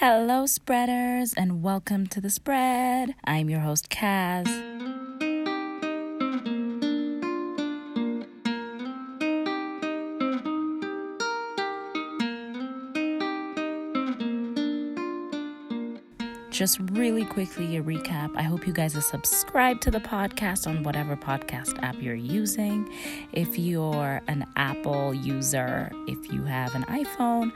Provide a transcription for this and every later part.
Hello, spreaders, and welcome to the spread. I'm your host, Kaz. Just really quickly, a recap. I hope you guys are subscribed to the podcast on whatever podcast app you're using. If you're an Apple user, if you have an iPhone,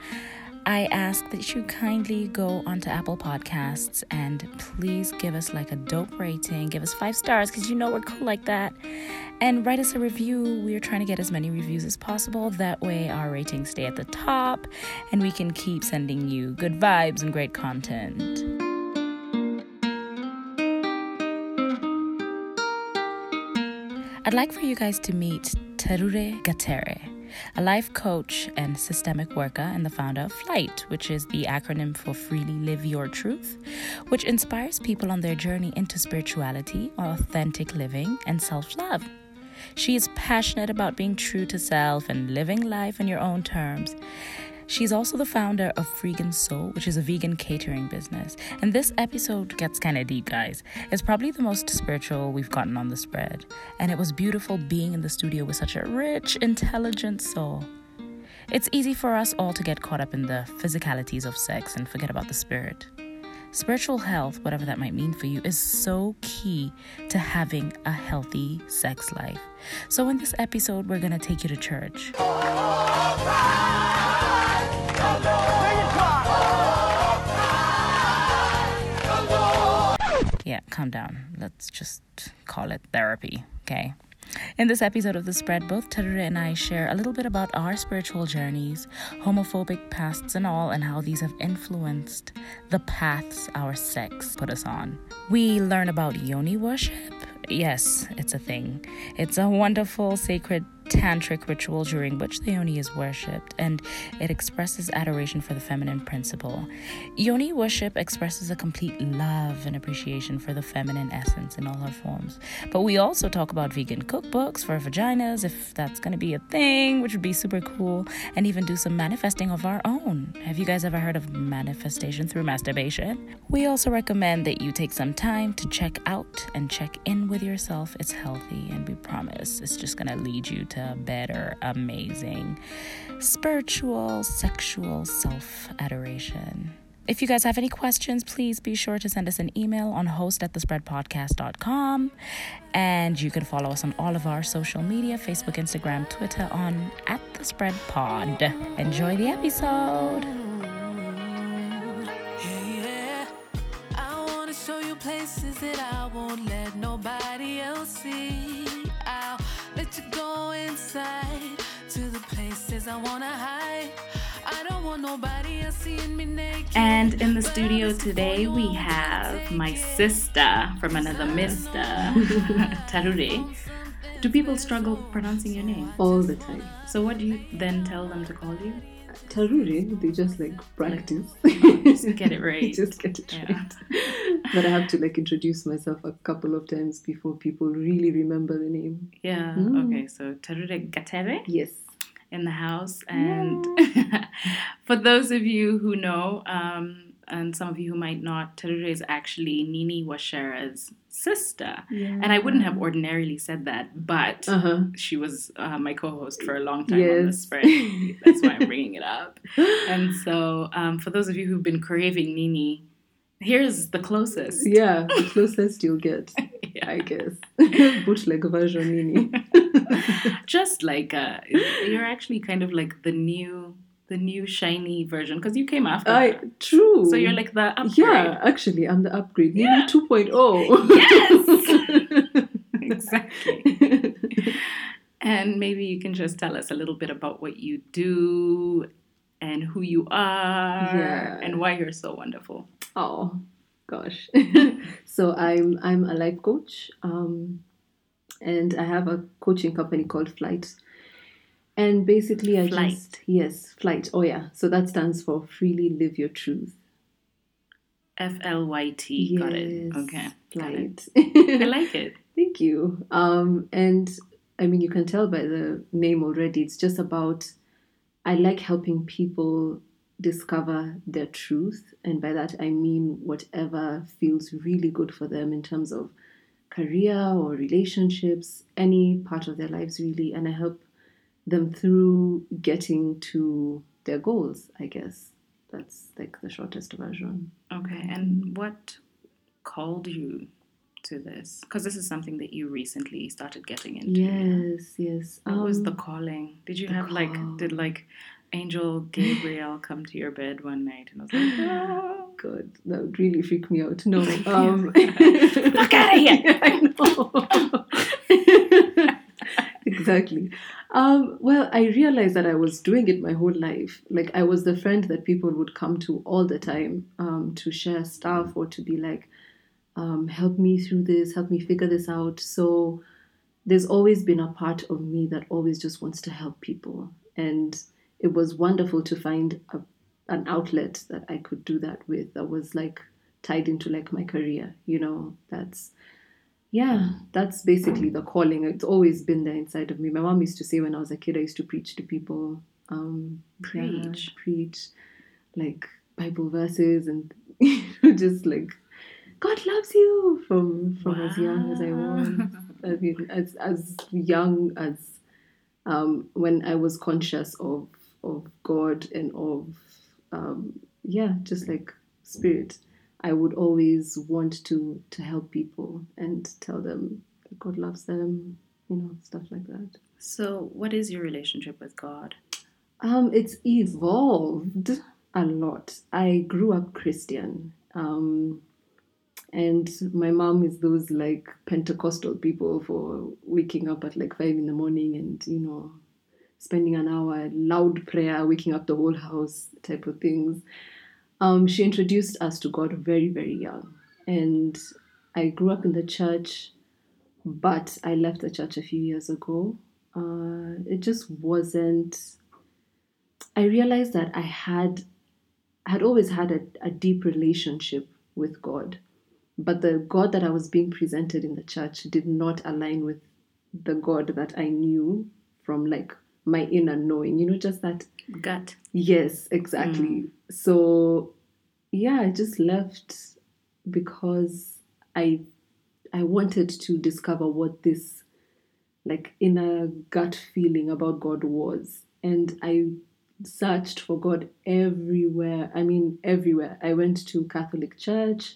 I ask that you kindly go onto Apple Podcasts and please give us like a dope rating. Give us five stars because you know we're cool like that. And write us a review. We're trying to get as many reviews as possible. That way, our ratings stay at the top and we can keep sending you good vibes and great content. I'd like for you guys to meet Taruri Gatere, a life coach and systemic worker and the founder of FLYT, which is the acronym for Freely Live Your Truth, which inspires people on their journey into spirituality, authentic living, and self love. She is passionate about being true to self and living life on your own terms. She's also the founder of Freegan Soul, which is a vegan catering business. And this episode gets kind of deep, guys. It's probably the most spiritual we've gotten on the spread. And it was beautiful being in the studio with such a rich, intelligent soul. It's easy for us all to get caught up in the physicalities of sex and forget about the spirit. Spiritual health, whatever that might mean for you, is so key to having a healthy sex life. So, in this episode, we're going to take you to church. Yeah, calm down. Let's just call it therapy, okay? In this episode of The Spread, both Taruri and I share a little bit about our spiritual journeys, homophobic pasts and all, and how these have influenced the paths our sex put us on. We learn about yoni worship. Yes, it's a thing. It's a wonderful, sacred tantric ritual during which the yoni is worshipped, and it expresses adoration for the feminine principle. Yoni worship expresses a complete love and appreciation for the feminine essence in all her forms. But we also talk about vegan cookbooks for vaginas, if that's going to be a thing, which would be super cool, and even do some manifesting of our own. Have you guys ever heard of manifestation through masturbation? We also recommend that you take some time to check out and check in with yourself. It's healthy, and we promise it's just going to lead you to better, amazing, spiritual, sexual self adoration. If you guys have any questions, please be sure to send us an email on host at thespreadpodcast.com. And you can follow us on all of our social media Facebook, Instagram, Twitter on at the spread pod. Enjoy the episode. Yeah, inside to the places I wanna hide. I don't want nobody else seeing me naked. And in the studio today, we have my sister from another mister, Taruri. Do people struggle pronouncing your name? all the time. So, what do you then tell them to call you? Taruri, they just like practice. Just get it right. just get it Yeah. right. But I have to like introduce myself a couple of times before people really remember the name. Yeah. Mm. Okay. So Taruri Gatere Yes. in the house, and for those of you who know, um, and some of you who might not, Taruri is actually Nini Washera's sister, and I wouldn't have ordinarily said that, but. Uh huh. She was uh, my co-host for a long time on the Yes. spread. That's why I'm bringing it up. And so, um, for those of you who've been craving Nini, here's the closest. Yeah, the closest you'll get, Yeah. I guess. Bootleg version, Nini. just like uh, you're actually kind of like the new the new shiny version because you came after I her. true. so you're like the upgrade Yeah, actually, I'm the upgrade. Nini Yeah. 2.0. yes. exactly and maybe you can just tell us a little bit about what you do and who you are Yeah. and why you're so wonderful Oh gosh. so I'm I'm a life coach. Um and I have a coaching company called FLYT. And basically I FLYT. just yes, FLYT. Oh yeah. So that stands for Freely Live Your Truth. f-l-y-t got it Yes, okay got it. FLYT. i like it Thank you. Um, and I mean, you can tell by the name already, it's just about I like helping people discover their truth. And by that, I mean whatever feels really good for them in terms of career or relationships, any part of their lives, really. And I help them through getting to their goals, I guess. That's like the shortest version. Okay. And what called you to this? Because this is something that you recently started getting into. Yes, yes. What was the Um, calling? Did you have like did like Angel Gabriel come to your bed one night and I was like, "Oh, God, that would really freak me out. No. Um, Fuck outta here. I know. Exactly. Um, well, I realized that I was doing it my whole life. Like, I was the friend that people would come to all the time um, to share stuff or to be like, um, help me through this, help me figure this out. So, there's always been a part of me that always just wants to help people. And it was wonderful to find a, an outlet that I could do that with that was like tied into like my career, you know, that's yeah, that's basically the calling. It's always been there inside of me. My mom used to say when I was a kid, I used to preach to people. Um, yeah, Preach. preach, like Bible verses, and just like God loves you from from as young as I was. I mean, as as young as um, when I was conscious of of God and of um, yeah, just like spirit. I would always want to to help people and tell them that God loves them, you know, stuff like that. So, what is your relationship with God? Um, it's evolved a lot. I grew up Christian. Um, and my mom is those like Pentecostal people for waking up at like five in the morning and, you know, spending an hour, loud prayer, waking up the whole house type of things. Um, she introduced us to God very, very young. And I grew up in the church, but I left the church a few years ago. Uh, it just wasn't. I realized that I had, I had always had a, a deep relationship with God, but the God that I was being presented in the church did not align with the God that I knew from like my inner knowing. You know, just that Gut. Yes, exactly. So yeah, I just left because I I wanted to discover what this like inner gut feeling about God was. And I searched for God everywhere. I mean everywhere. I went to Catholic church.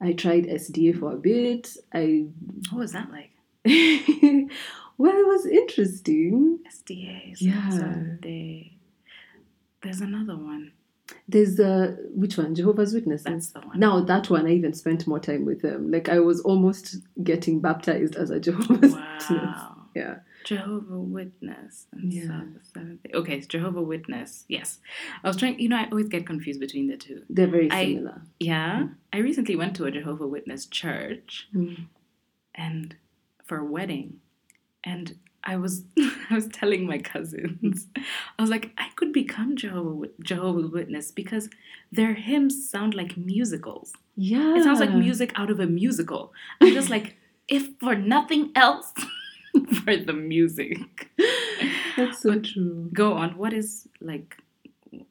I tried SDA for a bit. I What was that like? well, it was interesting. SDA. Yeah. There's another one. There's uh which one? Jehovah's Witnesses. That's the one. Now that one, I even spent more time with them. Like I was almost getting baptized as a Jehovah's Witness. Wow. Yeah. Jehovah Witness and Yeah. Okay, it's Jehovah Witness. Yes, I was trying. You know, I always get confused between the two. They're very I- similar. Yeah, I recently went to a Jehovah Witness church Mm. and for a wedding, and I was I was telling my cousins, I was like, I could become Jehovah Jehovah's Witness because their hymns sound like musicals. Yeah. It sounds like music out of a musical. I'm just like, if for nothing else, for the music. That's so But true. Go on. What is like?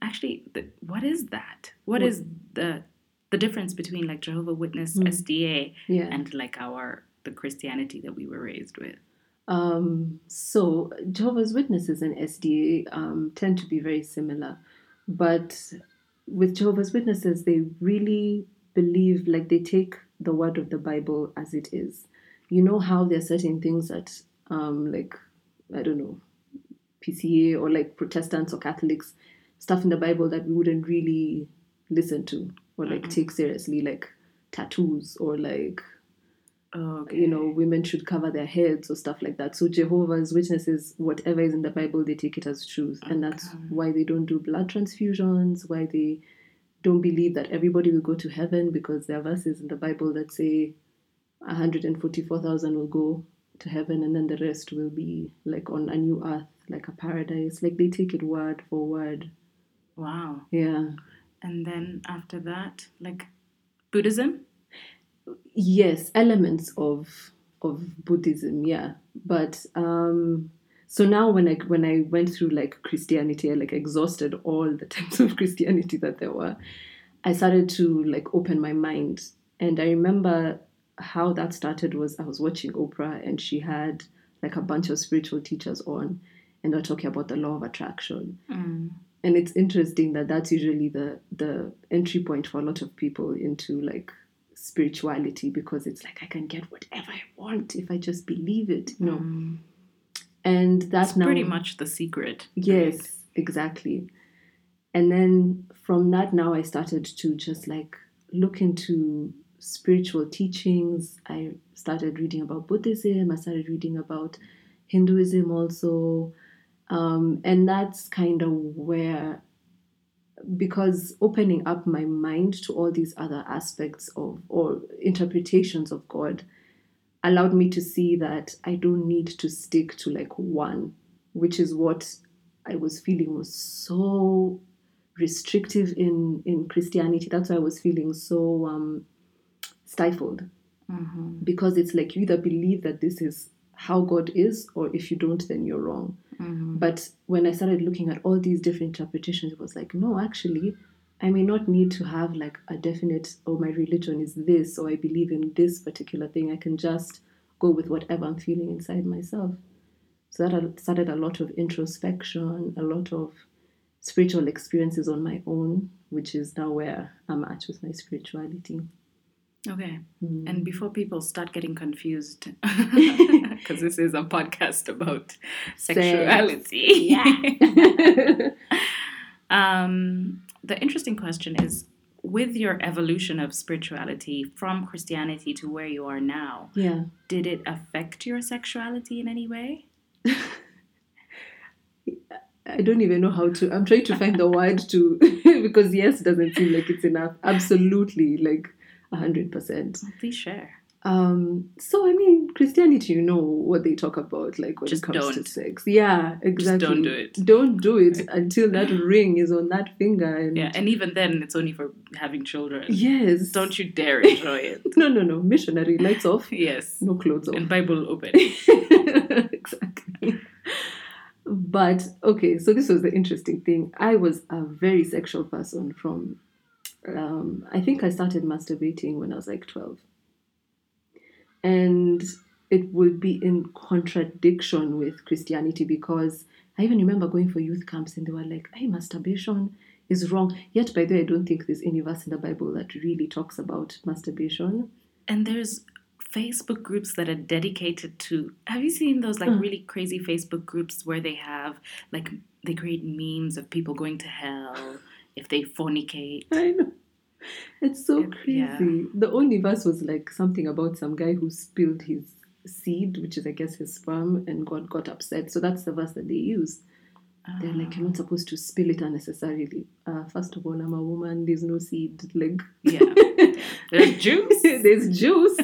Actually, the, what is that? what What- is the the difference between like Jehovah Witness, Hmm. SDA, Yeah. and like our the Christianity that we were raised with? Um, so Jehovah's Witnesses and SDA um, tend to be very similar, but with Jehovah's Witnesses, they really believe like they take the word of the Bible as it is. You know how there are certain things that, um, like I don't know, PCA or like Protestants or Catholics, stuff in the Bible that we wouldn't really listen to or like Mhm. take seriously, like tattoos or like Okay. you know, women should cover their heads or stuff like that. So Jehovah's Witnesses, whatever is in the Bible, they take it as truth, and that's why they don't do blood transfusions. Why they don't believe that everybody will go to heaven because there are verses in the Bible that say 144,000 will go to heaven, and then the rest will be like on a new earth, like a paradise. Like they take it word for word. Wow. Yeah. And then after that, like Buddhism. Yes elements of of buddhism yeah but um So now when I when I went through like Christianity, I like exhausted all the types of Christianity that there were. I started to like open my mind. And I remember how that started was I was watching Oprah and she had like a bunch of spiritual teachers on and they're talking about the law of attraction. And it's interesting that that's usually the the entry point for a lot of people into like spirituality because it's like I can get whatever I want if I just believe it, you know. And that's now Pretty much the secret. Yes, exactly. And then from that, now I started to just like look into spiritual teachings. I started reading about Buddhism, I started reading about Hinduism also. Um, and that's kind of where, because opening up my mind to all these other aspects of or interpretations of God allowed me to see that I don't need to stick to like one, which is what I was feeling was so restrictive in in Christianity. That's why I was feeling so um, stifled because it's like you either believe that this is how God is, or if you don't, then you're wrong. But when I started looking at all these different interpretations, it was like, no, actually, I may not need to have like a definite, oh, my religion is this, or I believe in this particular thing. I can just go with whatever I'm feeling inside myself. So that started a lot of introspection, a lot of spiritual experiences on my own, which is now where I'm at with my spirituality. Okay. Mm. And before people start getting confused, because this is a podcast about sexuality. um, the interesting question is with your evolution of spirituality from Christianity to where you are now, yeah. did it affect your sexuality in any way? I don't even know how to. I'm trying to find the word to because yes doesn't seem like it's enough. Absolutely, like a hundred percent. Please share. Um. So I mean, Christianity, you know what they talk about, like when Just it comes to don't. sex. Yeah, exactly. don't do it. Don't do it until that ring is on that finger. And Yeah, and even then, it's only for having children. yes. Don't you dare enjoy it. No, no, no. Missionary lights off. Yes. No clothes off. And Bible open. exactly. But okay, so this was the interesting thing. I was a very sexual person from, um, I think I started masturbating when I was like 12. And it would be in contradiction with Christianity because I even remember going for youth camps and they were like, hey, masturbation is wrong. Yet, by the way, I don't think there's any verse in the Bible that really talks about masturbation. and there's Facebook groups that are dedicated to. Have you seen those like Mm. really crazy Facebook groups where they have like they create memes of people going to hell if they fornicate? I know. It's so It- crazy. yeah. The only verse was like something about some guy who spilled his seed, which is, I guess, his sperm, and God got upset. So that's the verse that they use. They're like, you're not supposed to spill it unnecessarily. Uh, first of all, I'm a woman, there's no seed. Like, Yeah, there's juice. there's juice.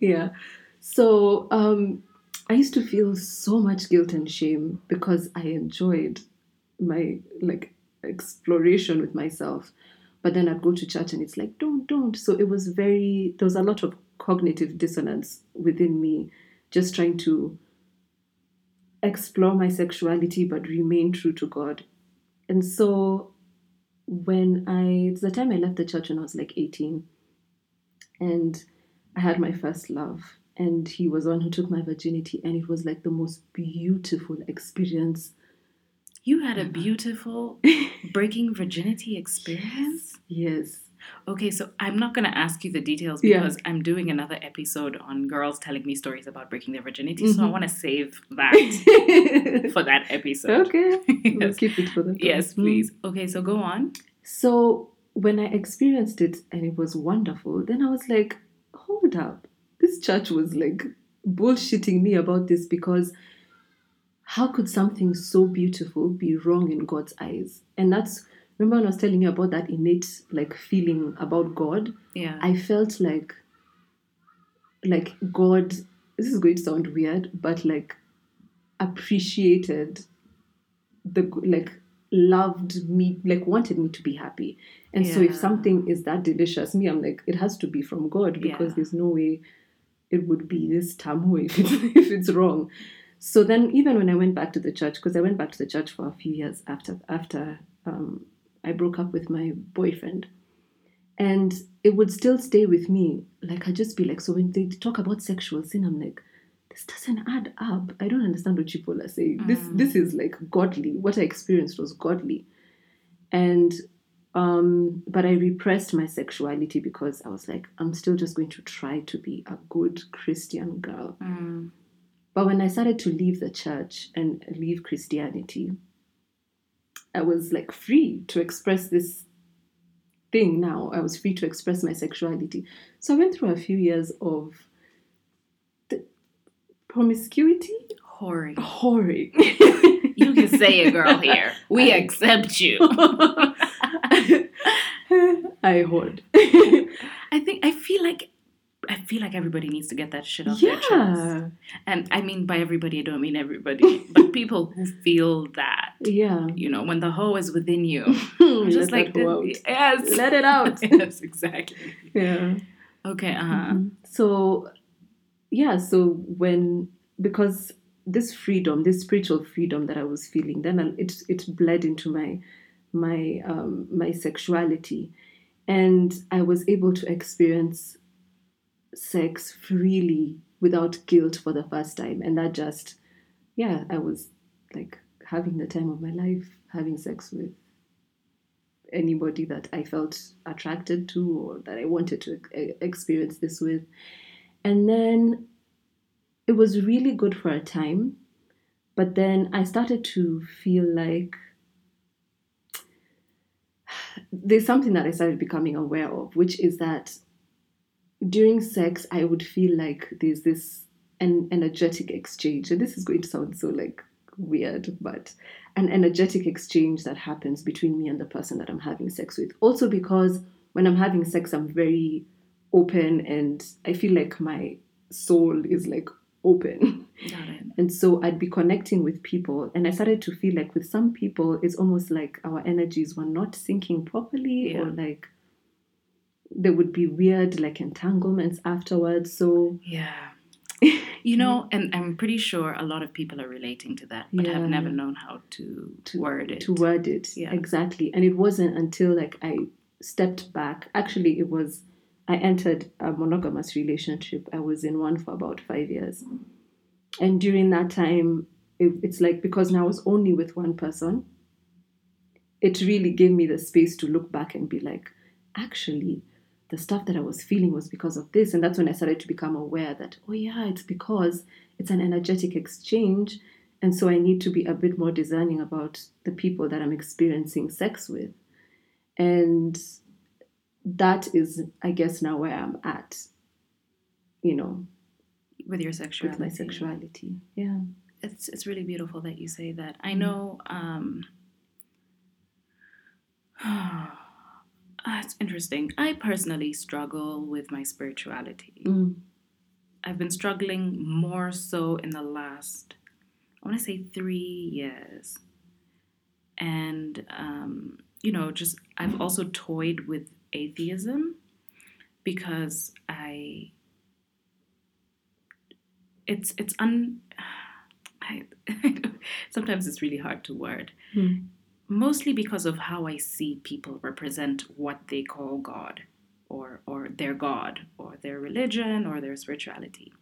yeah. So um, I used to feel so much guilt and shame because I enjoyed my like exploration with myself. But then I'd go to church and it's like, don't, don't. So it was very, there was a lot of cognitive dissonance within me, just trying to explore my sexuality but remain true to God. And so when I, it's the time I left the church when I was like 18, and I had my first love, and he was one who took my virginity, and it was like the most beautiful experience. You had a beautiful breaking virginity experience. Yes. Okay, so I'm not going to ask you the details Yeah. because I'm doing another episode on girls telling me stories about breaking their virginity. So I Mhm. want to save that for that episode. okay. We'll keep it for the Yes, Mm. please. Okay, so go on. So when I experienced it and it was wonderful, then I was like, hold up. This church was like bullshitting me about this because how could something so beautiful be wrong in God's eyes? And that's remember when I was telling you about that innate like feeling about God? Yeah. I felt like like God this is going to sound weird, but like appreciated the like loved me like wanted me to be happy and so if something is that delicious me i'm like it has to be from god because Yeah. there's no way it would be this turmoil if it's, if it's wrong. So then, even when I went back to the church, because I went back to the church for a few years after after um, I broke up with my boyfriend, and it would still stay with me. Like I'd just be like, so when they talk about sexual sin, I'm like, this doesn't add up. I don't understand what people are saying. This this is like godly. What I experienced was godly, and um, but I repressed my sexuality because I was like, I'm still just going to try to be a good Christian girl. Mm. But when I started to leave the church and leave Christianity, I was like free to express this thing now. I was free to express my sexuality. So I went through a few years of promiscuity, Hoary. whoring. You can say it, girl, here. We accept you. I hoard. I think I feel like I feel like everybody needs to get that shit off their chest. yeah. And I mean by everybody I don't mean everybody, but people who feel that. Yeah. You know, when the hoe is within you. Just like out. yes. Let it out. yes, exactly. Yeah. Okay, uh-huh. Mhm. So, yeah, so when, because this freedom, this spiritual freedom that I was feeling, then it, it bled into my, my, um, my sexuality. And I was able to experience sex freely without guilt for the first time. And that just, yeah, I was like having the time of my life, having sex with anybody that I felt attracted to or that I wanted to experience this with. And then it was really good for a time, but then I started to feel like there's something that I started becoming aware of, which is that during sex, I would feel like there's this an energetic exchange. And this is going to sound so like weird, but an energetic exchange that happens between me and the person that I'm having sex with. Also, because when I'm having sex, I'm very open and I feel like my soul is like open. And so I'd be connecting with people. And I started to feel like with some people, it's almost like our energies were not syncing properly or like there would be weird like entanglements afterwards. So Yeah. You know, and I'm pretty sure a lot of people are relating to that, but have never known how to, to word it. to word it Yeah. exactly and it wasn't until like i stepped back actually it was i entered a monogamous relationship i was in one for about five years and during that time it, it's like because now i was only with one person it really gave me the space to look back and be like actually the stuff that i was feeling was because of this and that's when i started to become aware that oh yeah it's because it's an energetic exchange and so I need to be a bit more discerning about the people that I'm experiencing sex with. And that is, I guess, now where I'm at, you know, with your sexuality. with my sexuality. Yeah. It's it's really beautiful that you say that. I Mm. know um ah, it's interesting. I personally struggle with my spirituality. Mm. I've been struggling more so in the last, I want to say three years. And, um, you know, just I've also toyed with atheism because I, it's, it's un, I, sometimes it's really hard to word. Mm. Mostly because of how I see people represent what they call God or or their god or their religion or their spirituality.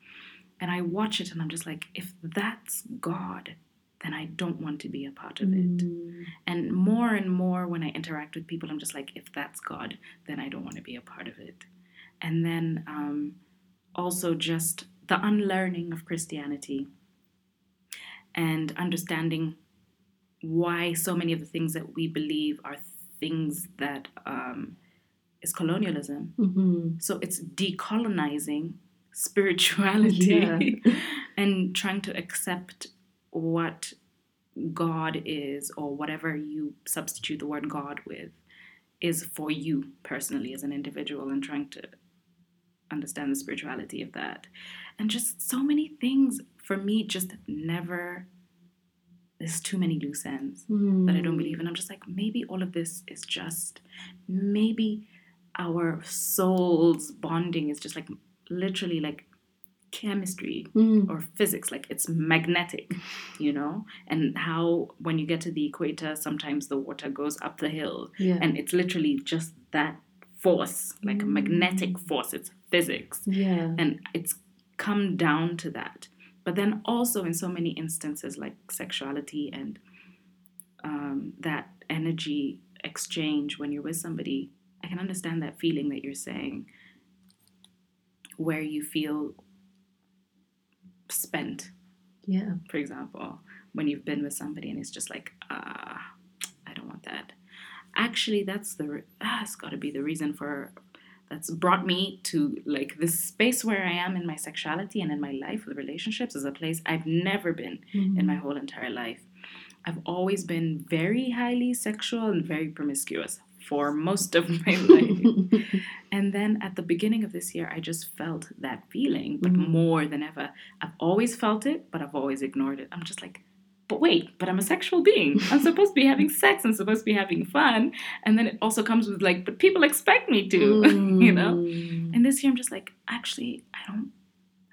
And i watch it and i'm just like if that's god then i don't want to be a part of it. Mm. and more and more when i interact with people i'm just like if that's god then i don't want to be a part of it. And then um, also just the unlearning of christianity and understanding why so many of the things that we believe are things that um, is colonialism Mhm. so it's decolonizing spirituality and trying to accept what God is or whatever you substitute the word God with is for you personally as an individual and trying to understand the spirituality of that. And just so many things for me just never there's too many loose ends that I don't believe And I'm just like, maybe all of this is just, maybe our souls bonding is just like literally like chemistry Mm. or physics like it's magnetic you know and how when you get to the equator sometimes the water goes up the hill Yeah. and it's literally just that force like a magnetic force it's physics yeah. and it's come down to that but then also in so many instances like sexuality and um, that energy exchange when you're with somebody i can understand that feeling that you're saying where you feel spent Yeah. for example when you've been with somebody and it's just like ah i don't want that actually that's the re- ah, it's got to be the reason for that's brought me to like this space where i am in my sexuality and in my life with relationships is a place i've never been in mm-hmm. my whole entire life i've always been very highly sexual and very promiscuous for most of my life and then at the beginning of this year, I just felt that feeling, but mm-hmm. more than ever. I've always felt it, but I've always ignored it. I'm just like, but wait, but I'm a sexual being. I'm supposed to be having sex. I'm supposed to be having fun. And then it also comes with like, but people expect me to, you know? Mm. And this year I'm just like, actually, I don't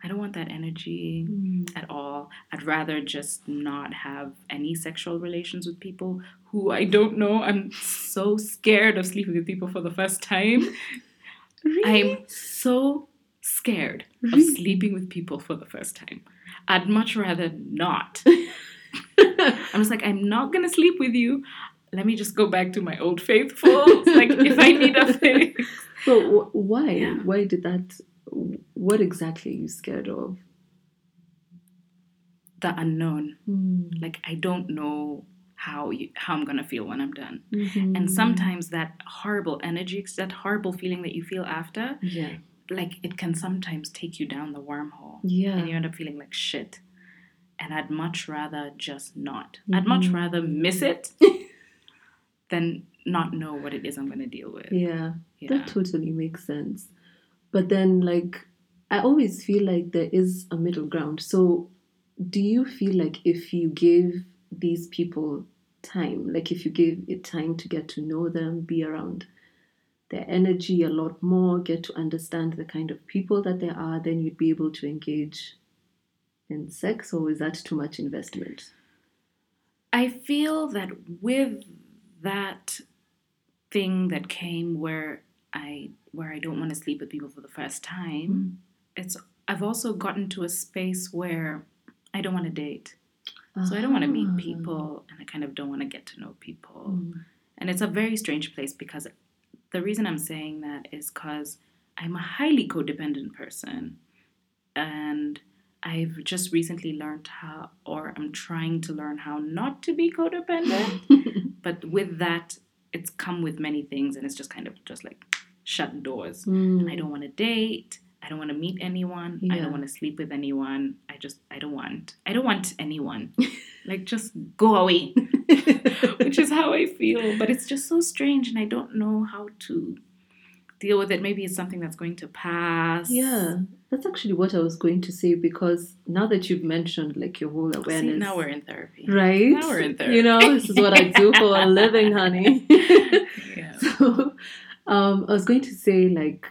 I don't want that energy Mm. at all. I'd rather just not have any sexual relations with people who I don't know. I'm so scared of sleeping with people for the first time. Really? I'm so scared of sleeping with people for the first time. I'd much rather not. I'm just like, I'm not gonna sleep with you. Let me just go back to my old faithful. like, if I need a fix. But wh- why? Yeah. Why did that? What exactly are you scared of? The unknown. Mm. Like, I don't know how you, how I'm gonna feel when I'm done. Mhm. And sometimes that horrible energy, that horrible feeling that you feel after, yeah, like it can sometimes take you down the wormhole. yeah, and you end up feeling like shit. And I'd much rather just not. I'd mm-hmm. much rather miss it than not know what it is I'm going to deal with. yeah. Yeah. That totally makes sense. But then, like, I always feel like there is a middle ground. So, do you feel like if you give these people time, like if you give it time to get to know them, be around their energy a lot more, get to understand the kind of people that they are, then you'd be able to engage in sex, or is that too much investment? I feel that with that thing that came where I where I don't want to sleep with people for the first time, it's I've also gotten to a space where I don't want to date. So I don't want to meet Ah. people and I kind of don't want to get to know people. Mm. And it's a very strange place because the reason I'm saying that is because I'm a highly codependent person. And I've just recently learned how, or I'm trying to learn how not to be codependent. but with that, it's come with many things and it's just kind of just like shut doors. Mm. I don't want to date. I don't want to meet anyone. I don't want to sleep with anyone. I just, I don't want, I don't want anyone. like, just go away which is how I feel. But it's just so strange, and I don't know how to deal with it. Maybe it's something that's going to pass. Yeah, that's actually what I was going to say because now that you've mentioned like your whole See, awareness, now we're in therapy. right? Now we're in therapy. You know, this is what I do for a living, honey. Yeah. so, um, I was going to say like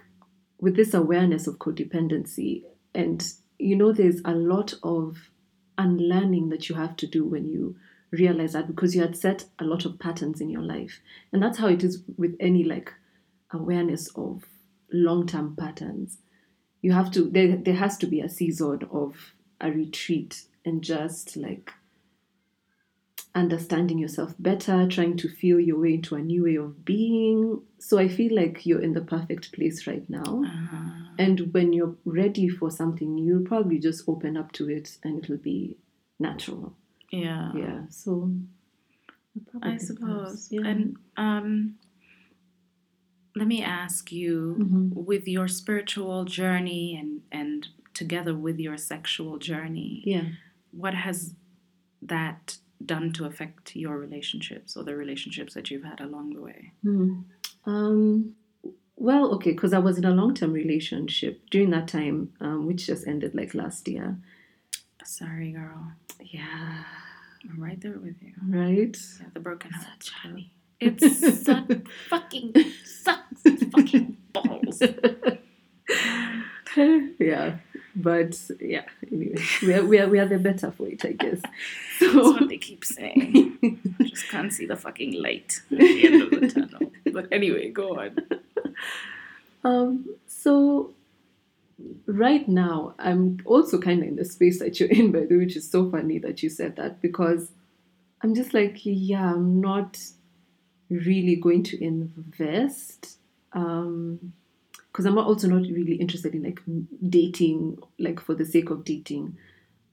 with this awareness of codependency, and you know, there's a lot of unlearning that you have to do when you realize that because you had set a lot of patterns in your life, and that's how it is with any like awareness of long-term patterns you have to there, there has to be a season of a retreat and just like understanding yourself better trying to feel your way into a new way of being. So i feel like you're in the perfect place right now. Uh, and when you're ready for something new you'll probably just open up to it and it'll be natural. Yeah. yeah so I suppose. yeah. And um, let me ask you, Mhm. with your spiritual journey and and together with your sexual journey, yeah what has that done to affect your relationships or the relationships that you've had along the way? Hmm. Um, well, okay, because I was in a long term relationship during that time, um, which just ended like last year. Sorry, girl. Yeah, I'm right there with you. right? Yeah, the broken heart. Honey. It's such fucking sucks fucking balls. yeah, but yeah, anyway, we are, we are we are the better for it, I guess. That's what they keep saying. I just can't see the fucking light at the end of the tunnel. But anyway, go on. um, so right now I'm also kind of in the space that you're in, by the way, which is so funny that you said that because I'm just like, yeah, I'm not really going to invest. Um, because I'm also not really interested in like dating, like for the sake of dating.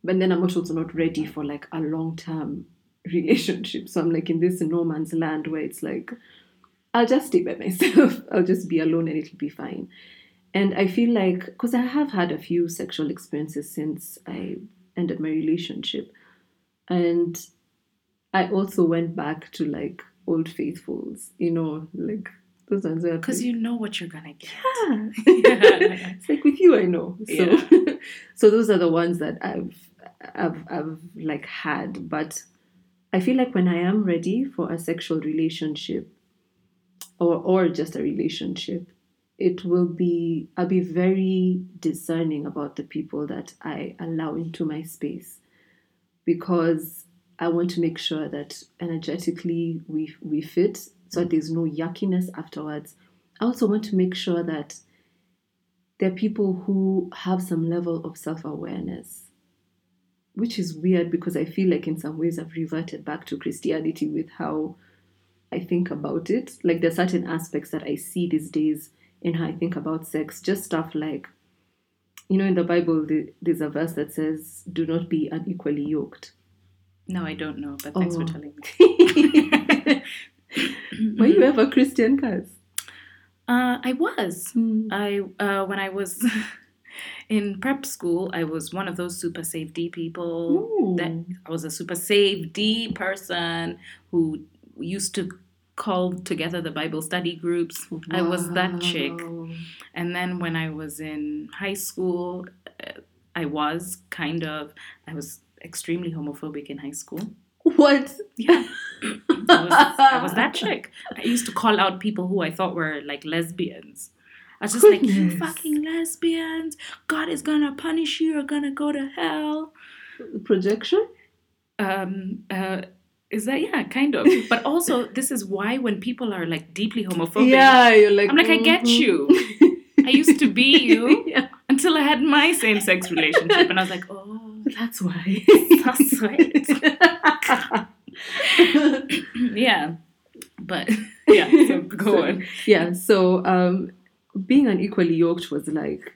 But then I'm also not ready for like a long term relationship. So I'm like in this no man's land where it's like, I'll just stay by myself. I'll just be alone and it'll be fine. And I feel like, because I have had a few sexual experiences since I ended my relationship. And I also went back to like old faithfuls, you know, like those ones where Because you know what you're gonna get. yeah. Yeah. it's like with you, I know. So, Yeah. so those are the ones that I've, I've, I've like had. But I feel like when I am ready for a sexual relationship, or or just a relationship, it will be. I'll be very discerning about the people that I allow into my space, because I want to make sure that energetically we we fit, so there's no yuckiness afterwards. I also want to make sure that there are people who have some level of self awareness, which is weird because I feel like in some ways I've reverted back to Christianity with how I think about it. Like there are certain aspects that I see these days in how I think about sex, just stuff like, you know, in the Bible, there's a verse that says, Do not be unequally yoked. No, I don't know, but thanks Oh. for telling me. Were you ever Christian, Kaz? Uh, I was. I uh, when I was in prep school, I was one of those super safe D people. That I was a super safe D person who used to call together the Bible study groups. I was that chick. And then when I was in high school, uh, I was kind of I was extremely homophobic in high school. What? Yeah. I was, I was that chick. I used to call out people who I thought were like lesbians. I was just like, you fucking lesbians. God is gonna punish you. You're gonna go to hell. Projection? Um, uh, is that, yeah, kind of. But also, this is why when people are like deeply homophobic, Yeah, you're like. I'm like, I get mhm. you. I used to be you yeah, until I had my same sex relationship. And I was like, oh, that's why. that's sweet. yeah. But yeah, so go on. yeah, so um, being unequally yoked was like,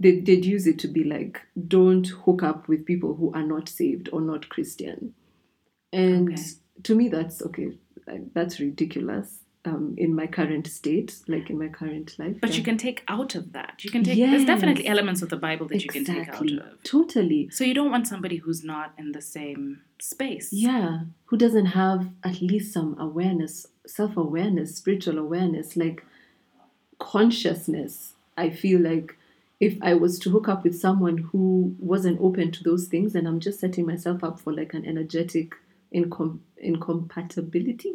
they, they'd use it to be like, don't hook up with people who are not saved or not Christian. And Okay. to me, that's okay, like, that's ridiculous um, in my current state, like in my current life. But yeah. you can take out of that. You can take. There's definitely elements of the Bible that you can take out Exactly. of. Totally. So you don't want somebody who's not in the same space. Yeah, who doesn't have at least some awareness, self awareness, spiritual awareness, like consciousness. I feel like if I was to hook up with someone who wasn't open to those things, and I'm just setting myself up for like an energetic incom- incompatibility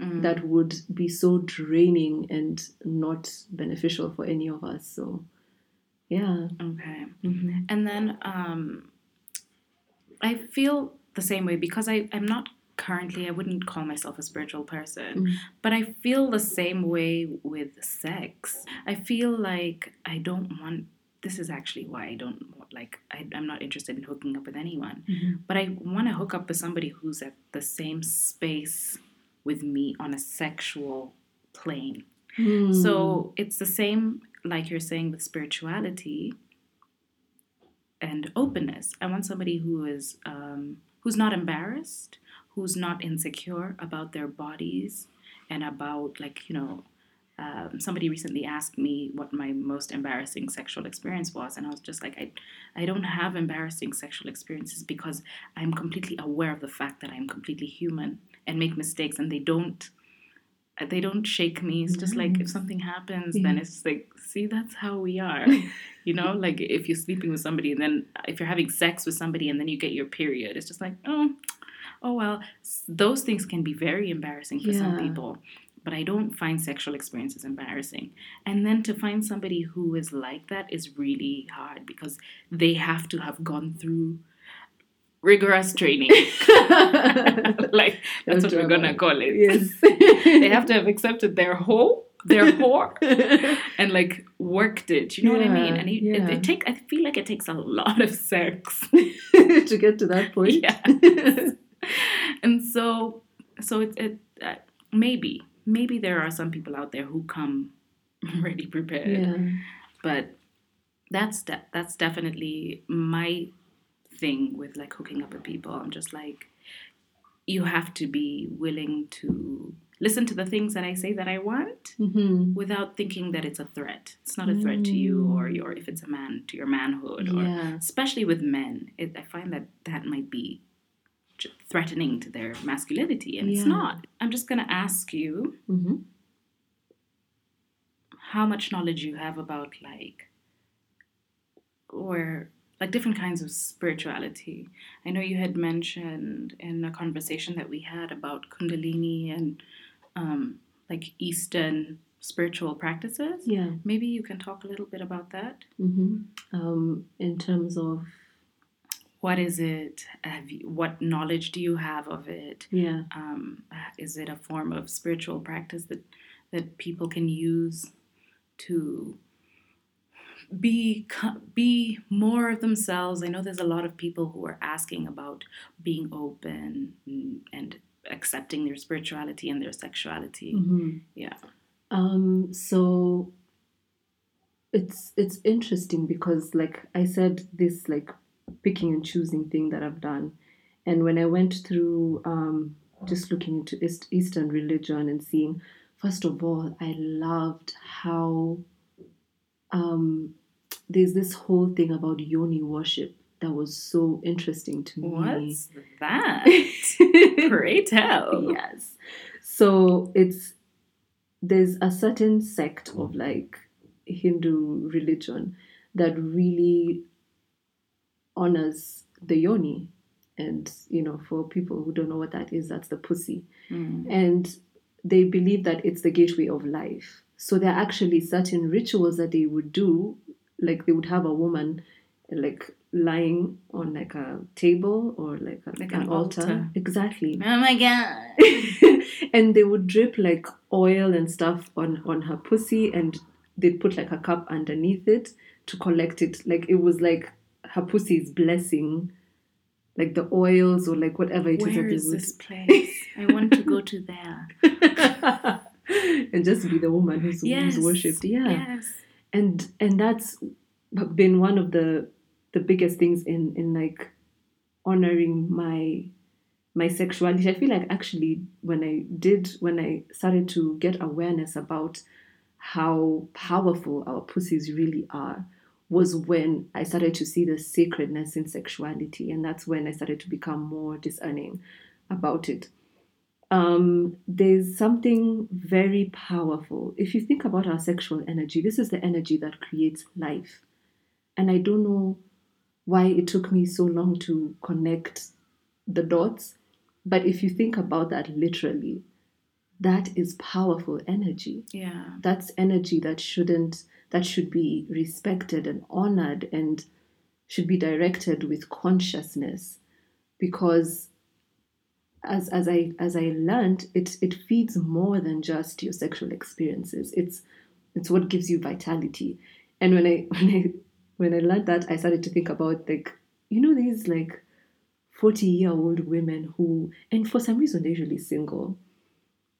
Mm. that would be so draining and not beneficial for any of us. So, yeah. Okay. Mhm. And then um, I feel the same way because I, I'm not currently, I wouldn't call myself a spiritual person, Mm. but I feel the same way with sex. I feel like I don't want, this is actually why I don't like, I, I'm not interested in hooking up with anyone, Mhm. but I want to hook up with somebody who's at the same space with me on a sexual plane. Hmm. So it's the same, like you're saying, with spirituality and openness. I want somebody who is um, who's not embarrassed, who's not insecure about their bodies and about like you know. Um, somebody recently asked me what my most embarrassing sexual experience was, and I was just like, I, I don't have embarrassing sexual experiences because I'm completely aware of the fact that I'm completely human and make mistakes, and they don't uh, they don't shake me. It's just like if something happens, then it's like, see, that's how we are. you know, like if you're sleeping with somebody and then uh, if you're having sex with somebody and then you get your period, it's just like, oh, oh well. Those things can be very embarrassing for some people. but I don't find sexual experiences embarrassing. And then to find somebody who is like that is really hard because they have to have gone through rigorous training. like that's what we're gonna call it. Yes. they have to have accepted their whole their whore and like worked it. You know what I mean? And it, yeah. it, it take I feel like it takes a lot of sex. to get to that point. Yeah. and so so it, it uh, maybe maybe there are some people out there who come ready prepared yeah. but that's de- that's definitely my thing with like hooking up with people i'm just like you have to be willing to listen to the things that i say that i want hmm without thinking that it's a threat. It's not a threat to you or your if it's a man to your manhood or Yeah. especially with men it, i find that that might be threatening to their masculinity and it's not. I'm just going to ask you hmm how much knowledge you have about like or like different kinds of spirituality. I know you had mentioned in a conversation that we had about kundalini and um, like eastern spiritual practices. Yeah. maybe you can talk a little bit about that. Hmm Um, in terms of what is it? Have you, what knowledge do you have of it? Yeah. um, is it a form of spiritual practice that that people can use to be be more of themselves? I know there's a lot of people who are asking about being open and, accepting their spirituality and their sexuality. hmm Yeah. Um, so it's it's interesting because like I said, this like picking and choosing thing that I've done. And when I went through um just looking into East, Eastern religion and seeing, first of all, I loved how um there's this whole thing about yoni worship that was so interesting to me. What's that? Pray tell. yes. So it's there's a certain sect of like Hindu religion that really honors the yoni. And you know, for people who don't know what that is, that's the pussy. Mm. And they believe that it's the gateway of life. So there are actually certain rituals that they would do, like they would have a woman like lying on like a table or like, a, Like an, an altar. altar. Exactly. Oh my god. and they would drip like oil and stuff on on her pussy and they'd put like a cup underneath it to collect it like it was like her pussy's blessing like the oils or like whatever it is that Where is this place? I want to go to there. and just be the woman who's, Yes. who's worshipped yeah Yes. And and that's been one of the the biggest things in in like honoring my my sexuality. I feel like actually when i did when i started to get awareness about how powerful our pussies really are was when i started to see the sacredness in sexuality. And that's when i started to become more discerning about it um, there's something very powerful. If you think about our sexual energy, this is the energy that creates life. And I don't know why it took me so long to connect the dots, but if you think about that literally, that is powerful energy. Yeah. That's energy that shouldn't, that should be respected and honored and should be directed with consciousness because as as I as I learned, it it feeds more than just your sexual experiences. It's it's what gives you vitality. And when I when I when I learned that, I started to think about like you know these like forty year old women who and for some reason they're usually single.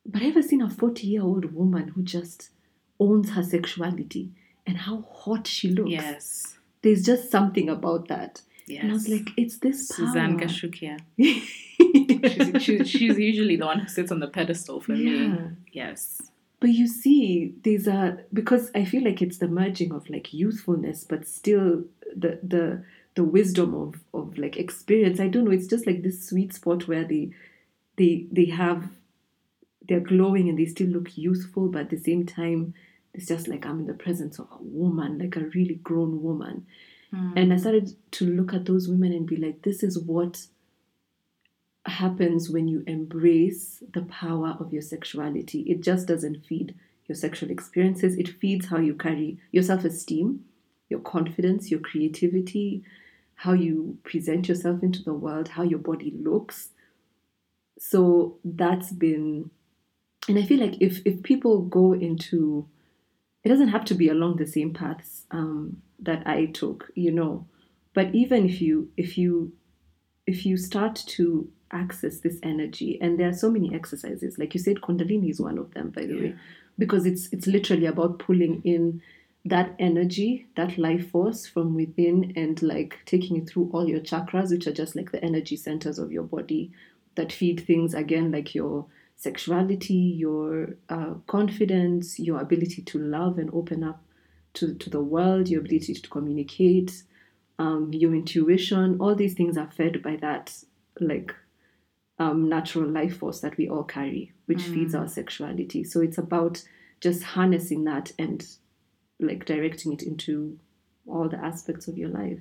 But I've ever seen a forty year old woman who just owns her sexuality and how hot she looks. Yes. There's just something about that. Yes. And I was like, it's this power. Suzanne Gashukia. She's, she's, she's usually the one who sits on the pedestal for me. Yes. But you see, there's a because I feel like it's the merging of like youthfulness, but still the the the wisdom of of like experience. I don't know. It's just like this sweet spot where they they they have they're glowing and they still look youthful, but at the same time, it's just like I'm in the presence of a woman, like a really grown woman. Mm. And I started to look at those women and be like, this is what happens when you embrace the power of your sexuality. It just doesn't feed your sexual experiences, it feeds how you carry your self esteem, your confidence, your creativity, how you present yourself into the world, how your body looks. So that's been, and I feel like if if people go into, it doesn't have to be along the same paths um, that I took, you know, but even if you if you if you start to access this energy and there are so many exercises like you said kundalini is one of them by the way because it's it's literally about pulling in that energy that life force from within and like taking it through all your chakras which are just like the energy centers of your body that feed things again like your sexuality your uh, confidence your ability to love and open up to, to the world your ability to communicate um, your intuition all these things are fed by that like um, natural life force that we all carry, which feeds our sexuality. So it's about just harnessing that and like directing it into all the aspects of your life.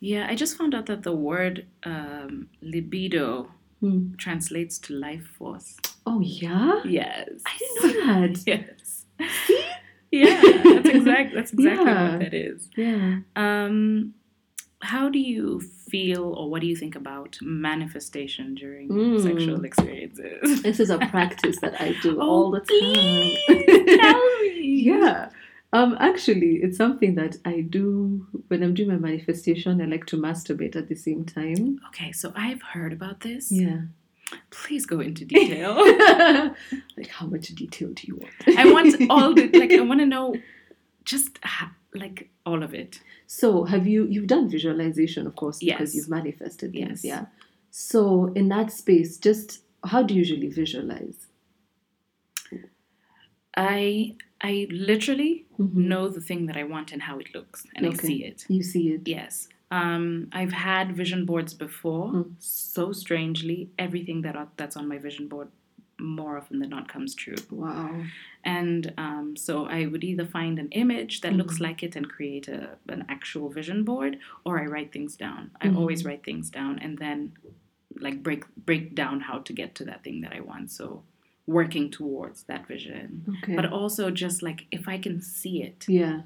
Yeah, I just found out that the word um, libido Hmm. translates to life force. Oh yeah, Yes. I didn't know that. Yes. Yeah, that's exact. That's exactly Yeah. what that is. Yeah. Um, how do you feel, or what do you think about manifestation during Mm. sexual experiences? This is a practice that I do Oh, all the please, time. tell me. yeah. Um, actually, it's something that I do when I'm doing my manifestation. I like to masturbate at the same time. Okay, so I've heard about this. Yeah. Please go into detail. like, how much detail do you want? I want all the like. I want to know, just ha- like all of it. So, have you you've done visualization, of course, because Yes. you've manifested things, Yes. yeah. So, in that space, just how do you usually visualize? I I literally Mhm. know the thing that I want and how it looks, and I see it. You see it. Yes. Um, I've had vision boards before. Mm. So strangely, everything that are, that's on my vision board more often than not comes true. Wow. And um, so I would either find an image that looks Mhm. like it and create a, an actual vision board, or I write things down. I Mhm. always write things down and then like break break down how to get to that thing that I want. So working towards that vision. Okay. But also just like if I can see it, yeah.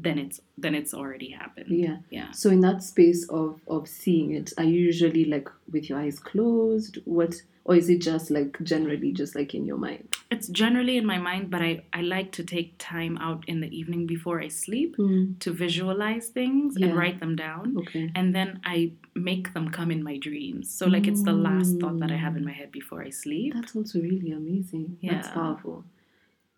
Then it's then it's already happened. Yeah. Yeah. So in that space of of seeing it, are you usually like with your eyes closed? What or is it just like generally just like in your mind? It's generally in my mind, but I, I like to take time out in the evening before I sleep hmm. to visualize things Yeah. and write them down. Okay. And then I make them come in my dreams. So, like, it's the last thought that I have in hmm. my head before I sleep. That's also really amazing. Yeah. That's powerful.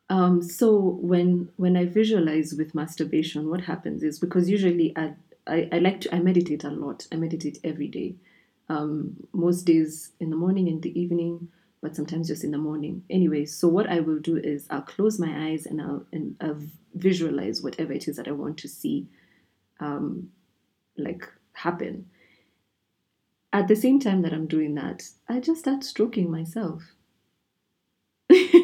Um, so when when I visualize with masturbation, what happens is because usually I, I, I like to I meditate a lot. I meditate every day. Um, most days in the morning and the evening, but sometimes just in the morning. Anyway, so what I will do is I'll close my eyes and I'll and I'll visualize whatever it is that I want to see um, like happen. At the same time that I'm doing that, I just start stroking myself.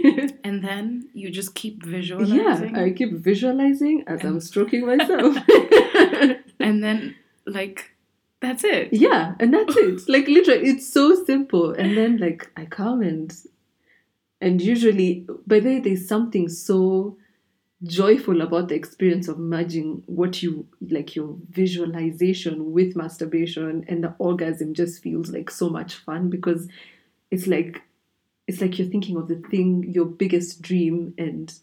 And then you just keep visualizing. yeah. I keep visualizing as I'm stroking myself. and then, like, that's it. yeah, and that's it. Like literally, it's so simple. And then like I come and and usually by the way, there's something so joyful about the experience of merging what you like your visualization with masturbation and the orgasm just feels like so much fun because it's like it's like you're thinking of the thing your biggest dream and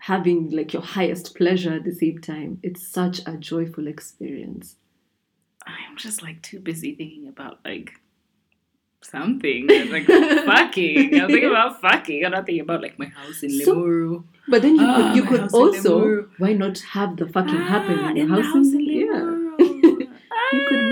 having like your highest pleasure at the same time it's such a joyful experience I'm just like too busy thinking about like something. Like fucking. I'm thinking about fucking. I'm not thinking about like my house in So- Limuru. But then you Ah, could you could also why not have the fucking happen Ah, in your the house? house in, in yeah. Limuru. You could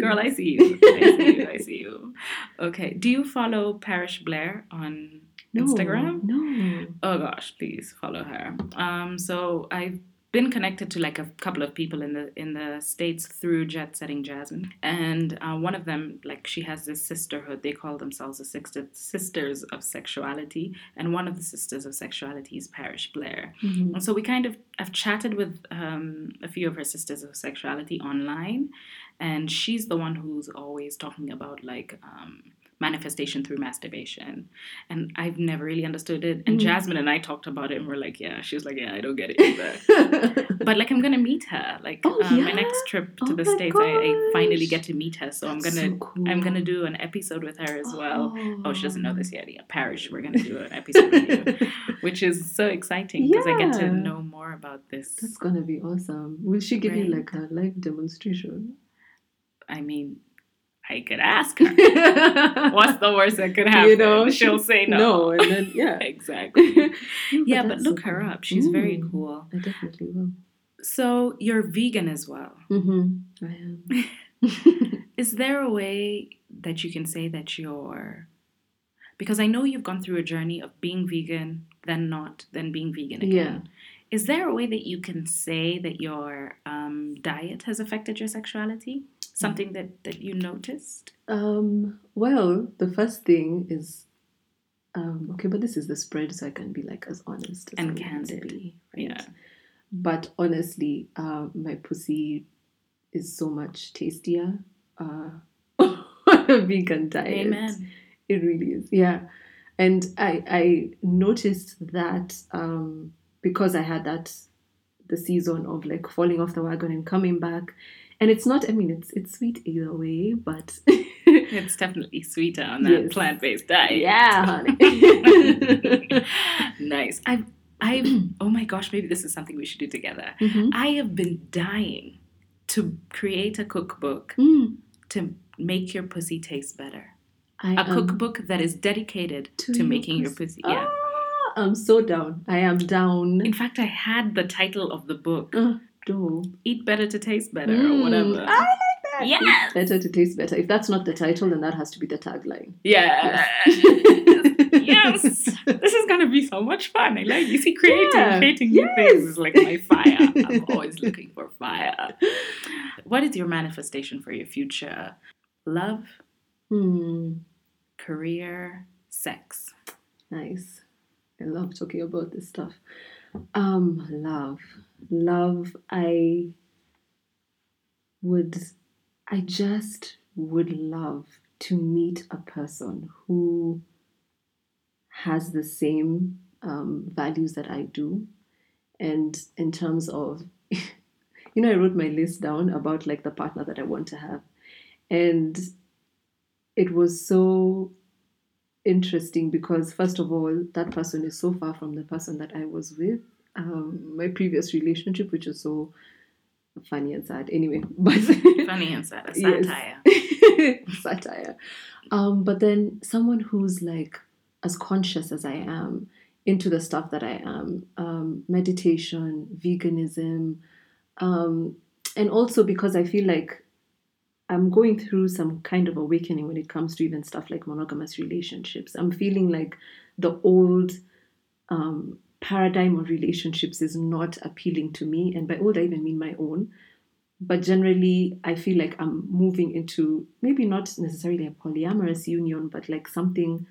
match those things. Girl, I see you. I see you. I see you. Okay. Do you follow Parish Blair on No, Instagram? No. Oh gosh, please follow her. Um, so I've been connected to like a couple of people in the in the states through Jet Setting Jasmine, and uh, one of them, like, she has this sisterhood. They call themselves the Sister- Sisters of Sexuality, and one of the Sisters of Sexuality is Parish Blair. Mhm. And so we kind of I've chatted with um, a few of her sisters of sexuality online, and she's the one who's always talking about like um, manifestation through masturbation. And I've never really understood it. And Mm. Jasmine and I talked about it and we're like, yeah, she's like, yeah, I don't get it either. but like I'm gonna meet her. Like Oh, um, my next trip to Oh the States I, I finally get to meet her. So I'm gonna so cool. I'm gonna do an episode with her as well. Oh, she doesn't know this Oh. yet. Yeah, Parish, we're gonna do an episode with you. Which is so exciting because I get to know more about this. That's gonna be awesome. Will she give you like a live demonstration? I mean, I could ask her. What's the worst that could happen? You know, she'll say no. No, and then yeah. exactly. yeah, but that's look her up. She's very Mm, cool. I definitely will. So you're vegan as well. Mm-hmm. I am. Is there a way that you can say that you're because I know you've gone through a journey of being vegan, then not, then being vegan again. Is there a way that you can say that your um, diet has affected your sexuality? Something that, that you noticed? Um, well, the first thing is um, okay, but this is the spread, so I can be like as honest as And I candid. be, right? Yeah. But honestly, uh, my pussy is so much tastier uh, on a vegan diet. Amen. It really is, yeah. And I I noticed that um, because I had that the season of like falling off the wagon and coming back, and it's not. I mean, it's it's sweet either way, but It's definitely sweeter on that Yes. plant based diet. yeah, honey. nice. I've, I've, oh my gosh, maybe this is something we should do together. Mhm. I have been dying to create a cookbook Mm, to make your pussy taste better. I A cookbook that is dedicated to, to making your pussy. pussy. Yeah. Ah, I'm so down. I am down. In fact, I had the title of the book, Uh, do. Eat Better to Taste Better, or Mm, whatever. I like that. Yes. Better to taste better. If that's not the title, then that has to be the tagline. Yeah. yes. This is gonna be so much fun. I like you see creating Yeah. creating new Yes. things is like my fire. I'm always looking for fire. What is your manifestation for your future? Love, Hmm. career, sex. Nice. I love talking about this stuff. Um, love. Love, I would, I just would love to meet a person who has the same um, values that I do. And in terms of, you know, I wrote my list down about like the partner that I want to have. And it was so interesting because first of all that person is so far from the person that i was with um, my previous relationship which is so funny and sad anyway but Funny and sad. Satire. satire um, but then someone who's like as conscious as i am into the stuff that i am um, meditation veganism um, and also because i feel like I'm going through some kind of awakening when it comes to even stuff like monogamous relationships. I'm feeling like the old um, paradigm of relationships is not appealing to me. And by old, I even mean my own. But generally, I feel like I'm moving into maybe not necessarily a polyamorous union, but like something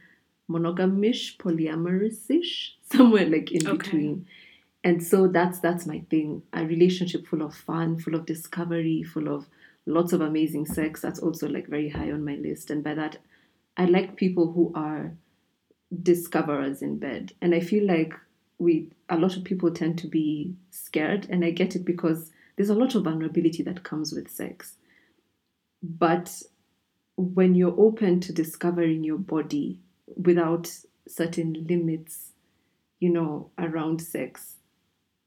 monogamish, polyamorous-ish, somewhere like in Okay. between. And so that's that's my thing. A relationship full of fun, full of discovery, full of lots of amazing sex. That's also like very high on my list. And by that, I like people who are discoverers in bed. And I feel like we a lot of people tend to be scared, and I get it because there's a lot of vulnerability that comes with sex. But when you're open to discovering your body without certain limits, you know, around sex,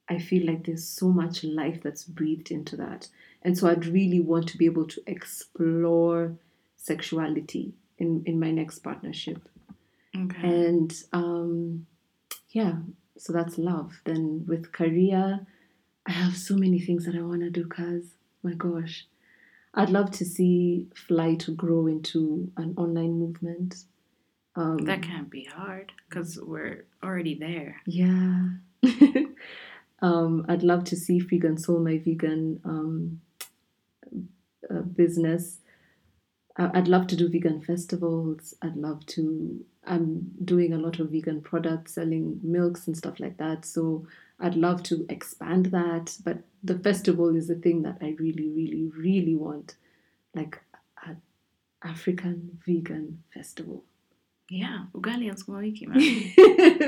I feel like there's so much life that's breathed into that. And so I'd really want to be able to explore sexuality in, in my next partnership. Okay. And um, yeah, so that's love. Then with career, I have so many things that I want to do, cuz my gosh. I'd love to see FLYT grow into an online movement. Um, that can't be hard because we're already there. yeah. um, I'd love to see Freegan Soul, my vegan um, uh, business. I'd love to do vegan festivals. I'd love to. I'm doing a lot of vegan products, selling milks and stuff like that. So I'd love to expand that. But the festival is the thing that I really, really, really want. Like a African Vegan Festival. Yeah, ugali and sukuma wiki, man.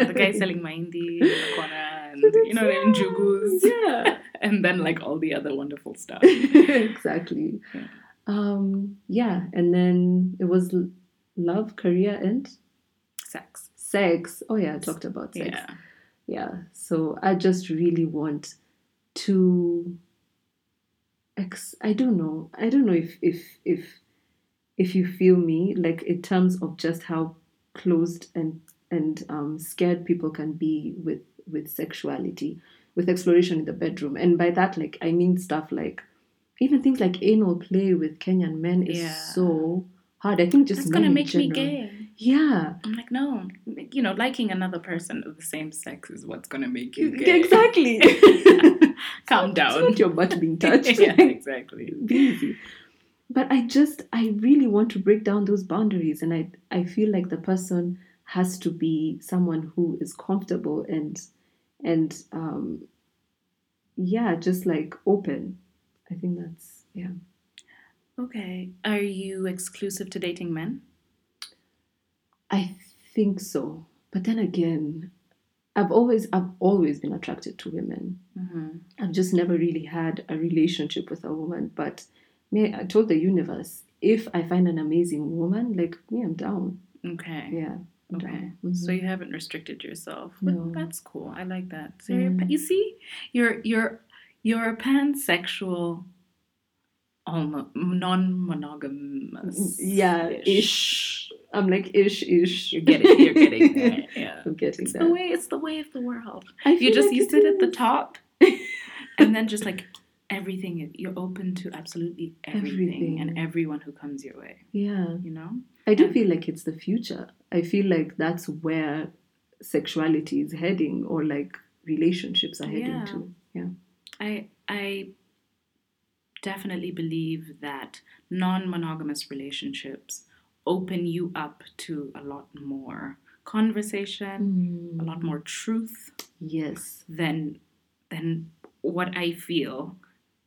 the guy selling mahindi in the corner and, you know, and jugus. Yeah. And then, like, all the other wonderful stuff. exactly. Yeah. Um, yeah, and then it was love, career, and Sex. sex. Oh yeah, I talked about sex. Yeah. Yeah. So I just really want to. Ex- I don't know. I don't know if if if if you feel me like in terms of just how closed and and um, scared people can be with with sexuality, with exploration in the bedroom, and by that like I mean stuff like even things like anal play with Kenyan men is Yeah. so hard. I think just That's gonna make me gay. Yeah. I'm like, no. You know, liking another person of the same sex is what's gonna make you gay. Exactly. Calm It's down. not your butt being touched. yeah, exactly. Be easy. But I just I really want to break down those boundaries and I I feel like the person has to be someone who is comfortable and and um yeah, just like open. I think that's yeah. Okay. Are you exclusive to dating men? I think so. But then again, I've always I've always been attracted to women. Mm-hmm. I've just never really had a relationship with a woman. But me, I told the universe, if I find an amazing woman, like me, I'm down. Okay. Yeah. Okay. Mhm. So you haven't restricted yourself. No. That's cool. I like that. So you're, Mm. you see, you're you're you're a pansexual, almost non-monogamous. yeah, ish. I'm like ish, ish. You're getting. You're getting there. Yeah. I'm getting It's there. the way. It's the way of the world. I You just like you it sit at the top, and then just like everything. You're open to absolutely everything, and everyone who comes your way. Yeah. You know. I do And- feel like it's the future. I feel like that's where sexuality is heading or like relationships are heading Yeah. to. Yeah. I I definitely believe that non-monogamous relationships open you up to a lot more conversation, a lot mm. more truth Yes. than than what I feel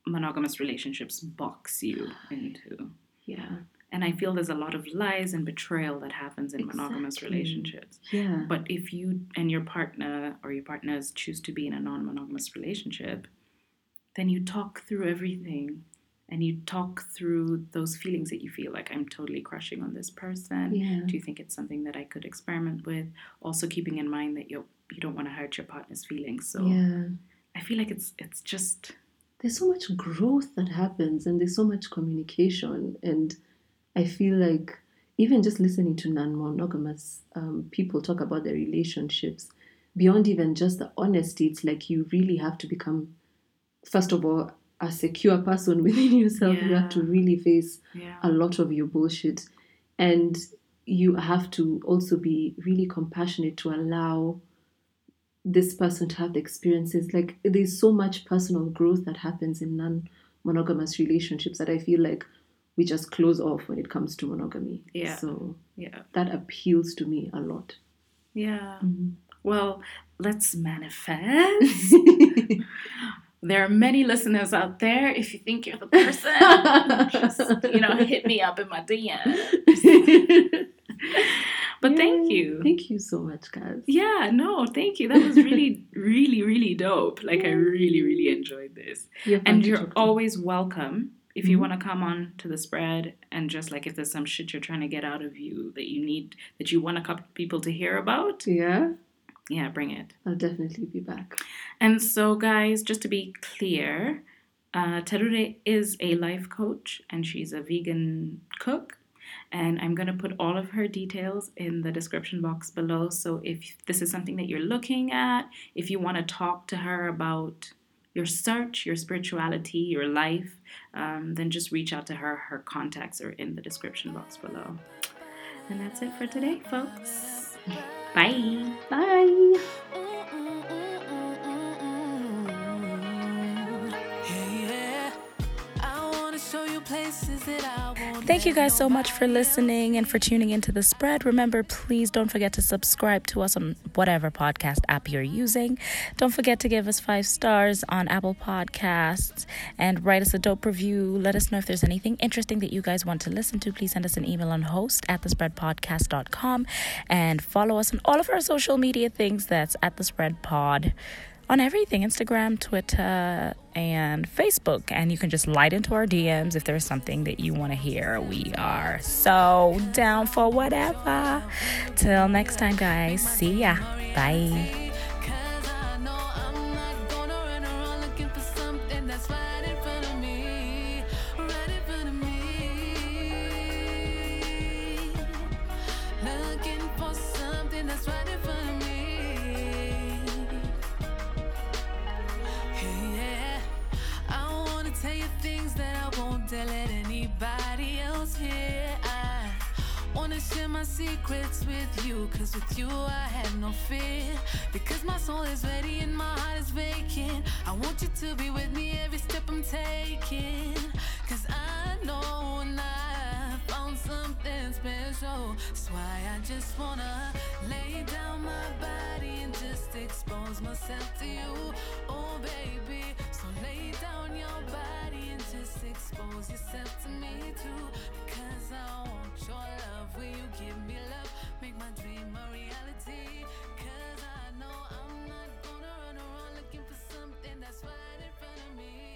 monogamous relationships box you into. Yeah. And I feel there's a lot of lies and betrayal that happens in monogamous relationships. Yeah. But if you and your partner or your partners choose to be in a non monogamous relationship, then you talk through everything and you talk through those feelings that you feel like I'm totally crushing on this person. Yeah. Do you think it's something that I could experiment with? Also keeping in mind that you you don't want to hurt your partner's feelings. So Yeah. I feel like it's it's just There's so much growth that happens and there's so much communication. And I feel like even just listening to non monogamous um, people talk about their relationships, beyond even just the honesty, it's like you really have to become, first of all, a secure person within yourself. You have to really face yeah. a lot of your bullshit. And you have to also be really compassionate to allow this person to have the experiences. Like there's so much personal growth that happens in non monogamous relationships that I feel like we just close off when it comes to monogamy. Yeah. So Yeah. that appeals to me a lot. Yeah. Mm-hmm. Well, let's manifest. There are many listeners out there. If you think you're the person, just you know, hit me up in my DMs. But thank you. Thank you so much, guys. Yeah, no, thank you. That was really, really, really dope. Like I really, really enjoyed this. You're And you're always welcome if you Mhm. want to come on to the spread and just like if there's some shit you're trying to get out of you that you need that you want a couple people to hear about, Yeah, yeah, bring it. I'll definitely be back. And so, guys, just to be clear, uh, Taruri is a life coach and she's a vegan cook. And I'm going to put all of her details in the description box below. So, if this is something that you're looking at, if you want to talk to her about your search, your spirituality, your life, um, then just reach out to her. Her contacts are in the description box below. And that's it for today, folks. Bye. Bye. Thank you guys so much for listening and for tuning into the spread. Remember, please don't forget to subscribe to us on whatever podcast app you're using. Don't forget to give us five stars on Apple Podcasts and write us a dope review. Let us know if there's anything interesting that you guys want to listen to. Please send us an email on host at thespreadpodcast.com and follow us on all of our social media things. That's at the spread pod on everything Instagram, Twitter, and Facebook. And you can just light into our DMs if there's something that you want to hear. We are so down for whatever. Till next time, guys. See ya. Bye. Secrets with you. Cause with you I have no fear. Because my soul is ready and my heart is vacant. I want you to be with me every step I'm taking. Cause I know when I found something special. That's why I just wanna lay down my body and just expose myself to you. Oh, baby. So lay down your body and just expose yourself to me too. Because I want your love. Will you give me love? Make my dream a reality. Cause I know I'm not gonna run around looking for something that's right in front of me.